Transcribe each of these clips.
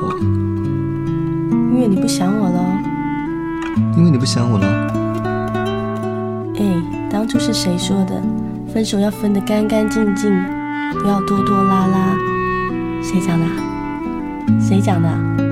因为你不想我了。因为你不想我了。哎，当初是谁说的？分手要分得干干净净，不要拖拖拉拉。谁讲的？谁讲的？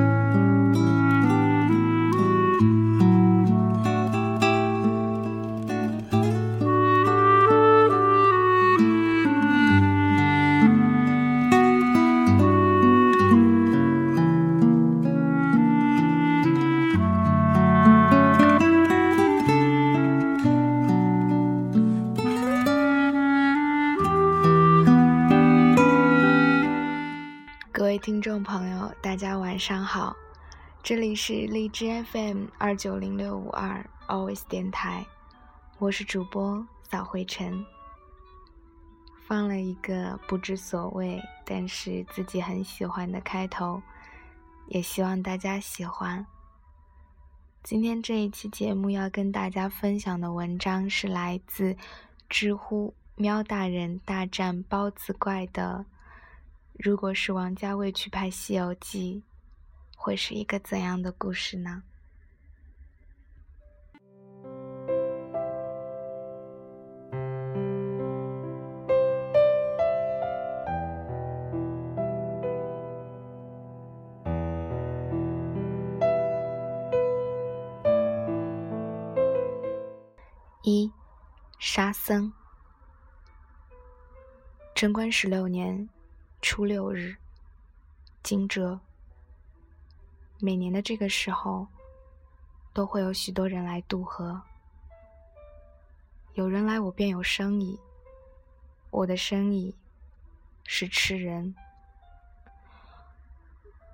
上好，这里是荔枝 FM 二九零六五二 Always 电台，我是主播扫灰尘。放了一个不知所谓，但是自己很喜欢的开头，也希望大家喜欢。今天这一期节目要跟大家分享的文章是来自知乎喵大人大战包子怪的。如果是王家卫去拍《西游记》，会是一个怎样的故事呢？一沙僧，贞观十六年。初六日，惊蛰。每年的这个时候，都会有许多人来渡河。有人来，我便有生意。我的生意是吃人。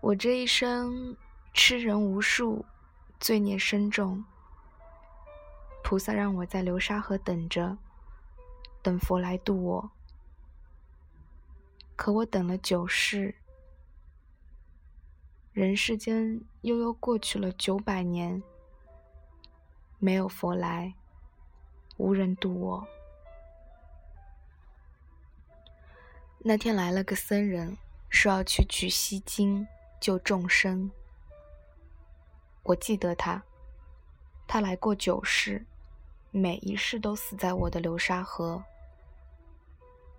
我这一生吃人无数，罪孽深重。菩萨让我在流沙河等着，等佛来渡我。可我等了九世，人世间悠悠过去了九百年，没有佛来，无人渡我。那天来了个僧人，说要去取西经救众生。我记得他，他来过九世，每一世都死在我的流沙河。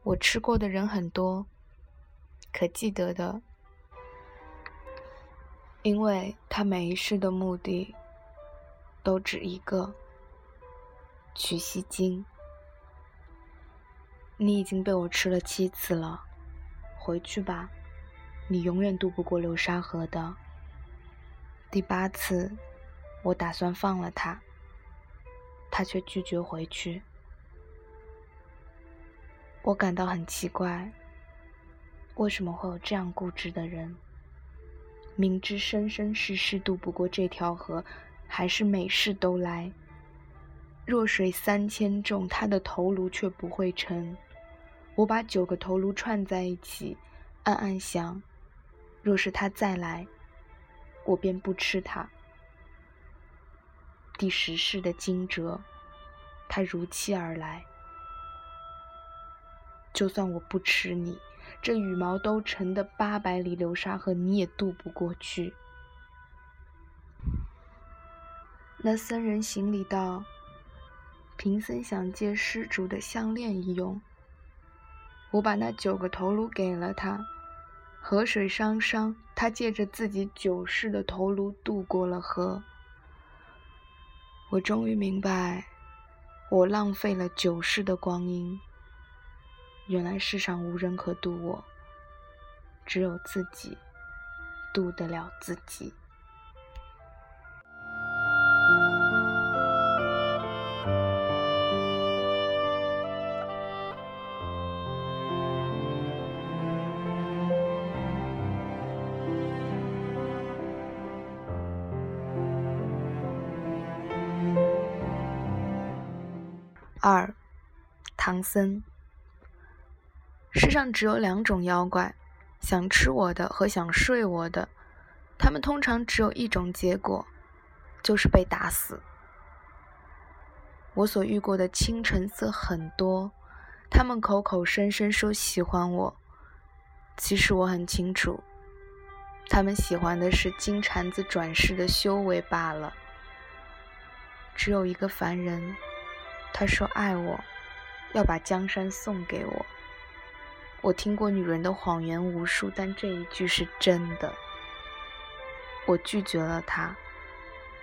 我吃过的人很多。可记得的，因为他每一世的目的都只一个：取西经。你已经被我吃了七次了，回去吧，你永远渡不过流沙河的。第八次，我打算放了他，他却拒绝回去。我感到很奇怪。为什么会有这样固执的人？明知生生世世渡不过这条河，还是每世都来。弱水三千重，他的头颅却不会沉。我把九个头颅串在一起，暗暗想：若是他再来，我便不吃他。第十世的惊蛰，他如期而来。就算我不吃你。这羽毛都沉的八百里流沙河，你也渡不过去。那僧人行礼道：“贫僧想借施主的项链一用。”我把那九个头颅给了他。河水汤汤，他借着自己九世的头颅渡过了河。我终于明白，我浪费了九世的光阴。原来世上无人可渡我，只有自己渡得了自己。二，唐僧。世上只有两种妖怪，想吃我的和想睡我的。他们通常只有一种结果，就是被打死。我所遇过的青橙色很多，他们口口声声说喜欢我，其实我很清楚，他们喜欢的是金蝉子转世的修为罢了。只有一个凡人，他说爱我，要把江山送给我。我听过女人的谎言无数，但这一句是真的。我拒绝了他，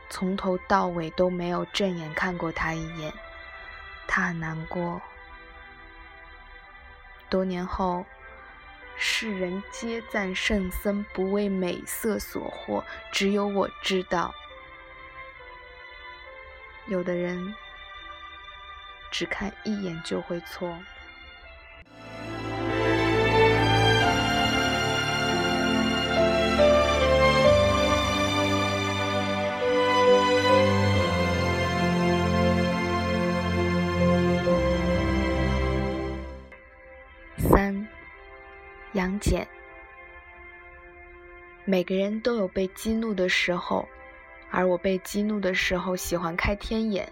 从头到尾都没有正眼看过他一眼。他很难过。多年后，世人皆赞圣僧不为美色所惑，只有我知道。有的人只看一眼就会错。三，杨戬。每个人都有被激怒的时候。而我被激怒的时候，喜欢开天眼。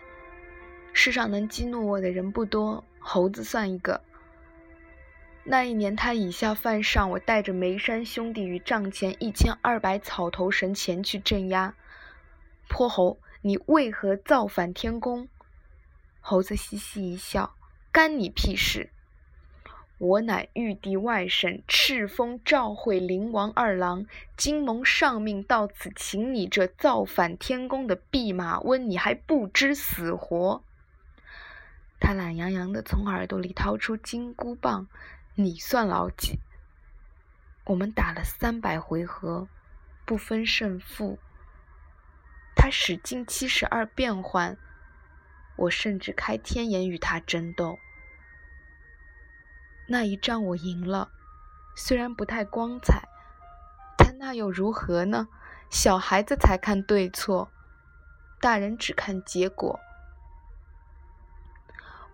世上能激怒我的人不多，猴子算一个。那一年，他以下犯上，我带着梅山兄弟与帐前一千二百草头神前去镇压。泼猴，你为何造反天宫？猴子嘻嘻一笑，干你屁事！我乃玉帝外甥赤峰召会灵王二郎，今蒙上命到此，请你这造反天宫的弼马温，你还不知死活？他懒洋洋地从耳朵里掏出金箍棒，你算老几？我们打了三百回合，不分胜负。他使尽七十二变换，我甚至开天眼与他争斗。那一仗我赢了，虽然不太光彩，但那又如何呢？小孩子才看对错，大人只看结果。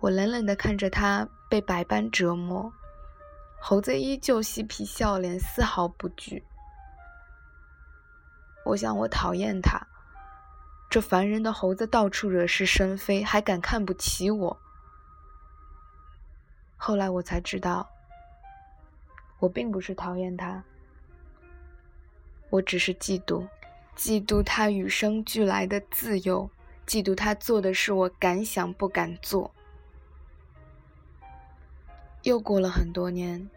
我冷冷地看着他被百般折磨，猴子依旧嬉皮笑脸，丝毫不惧。我想，我讨厌他，这烦人的猴子到处惹是生非，还敢看不起我。后来我才知道，我并不是讨厌他，我只是嫉妒，嫉妒他与生俱来的自由，嫉妒他做的事我敢想不敢做。又过了很多年，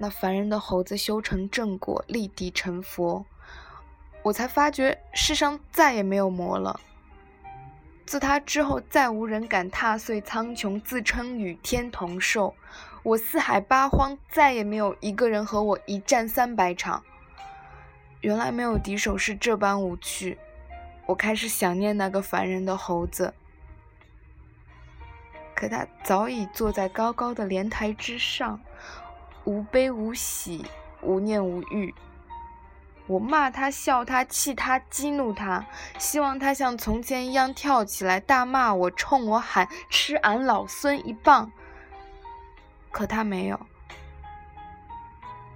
那烦人的猴子修成正果，立地成佛，我才发觉世上再也没有魔了。自他之后，再无人敢踏碎苍穹，自称与天同寿。我四海八荒，再也没有一个人和我一战三百场。原来没有敌手是这般无趣。我开始想念那个烦人的猴子，可他早已坐在高高的莲台之上，无悲无喜，无念无欲。我骂他，笑他，气他，激怒他，希望他像从前一样跳起来大骂我，冲我喊吃俺老孙一棒。可他没有。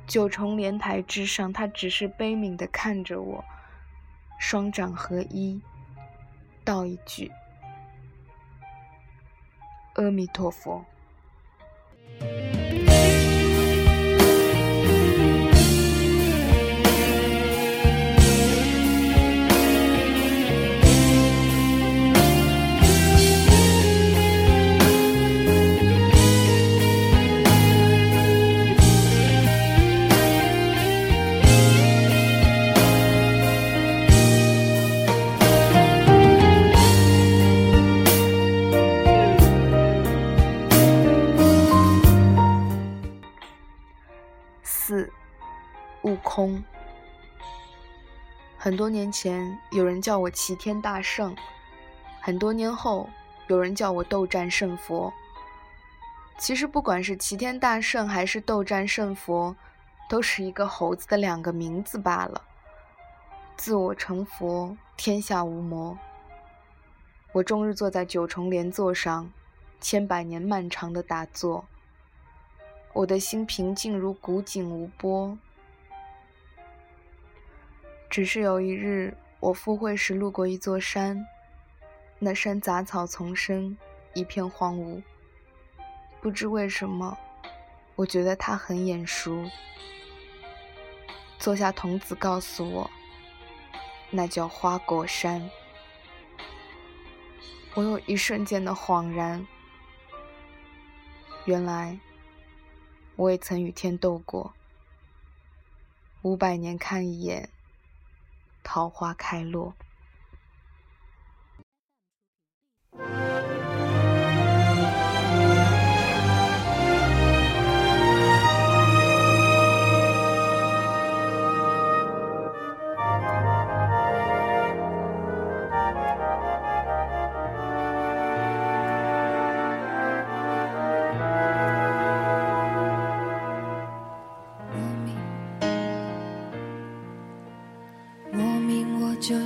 九重莲台之上，他只是悲悯地看着我，双掌合一，道一句：“阿弥陀佛。”悟空。很多年前，有人叫我齐天大圣；很多年后，有人叫我斗战胜佛。其实，不管是齐天大圣还是斗战胜佛，都是一个猴子的两个名字罢了。自我成佛，天下无魔。我终日坐在九重莲座上，千百年漫长的打坐。我的心平静如古井无波。只是有一日，我赴会时路过一座山，那山杂草丛生，一片荒芜。不知为什么，我觉得它很眼熟，坐下童子告诉我，那叫花果山。我有一瞬间的恍然，原来我也曾与天斗过。五百年看一眼，桃花开落。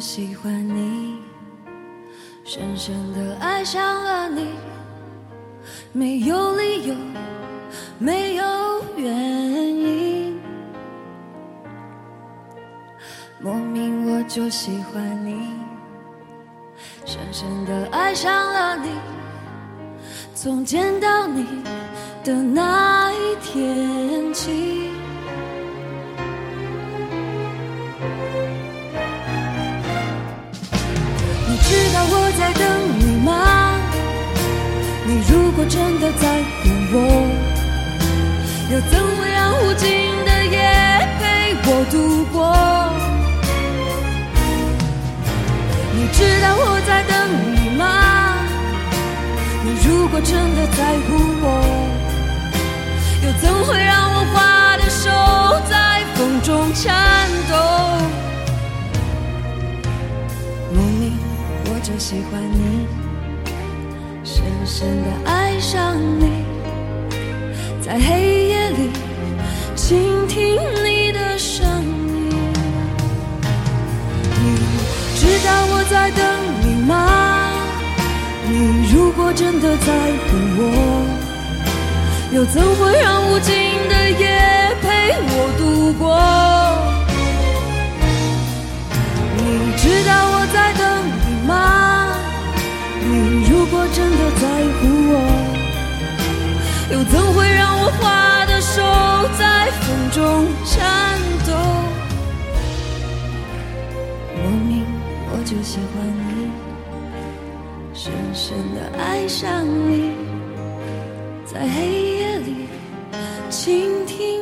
喜欢你，深深的爱上了你，没有理由，没有原因，莫名我就喜欢你，深深的爱上了你，从见到你的那一天起。你知道我在等你吗？你如果真的在乎我，又怎会让无尽的夜陪我度过？你知道我在等你吗？你如果真的在乎我，又怎会让我深深的爱上你，在黑夜里倾听你的声音。你知道我在等你吗？你如果真的在乎我，又怎会让无尽的夜陪我度过？你知道我在等你。吗？你如果真的在乎我，又怎会让我花的手在风中颤抖？莫名我就喜欢你，深深的爱上你，在黑夜里倾听。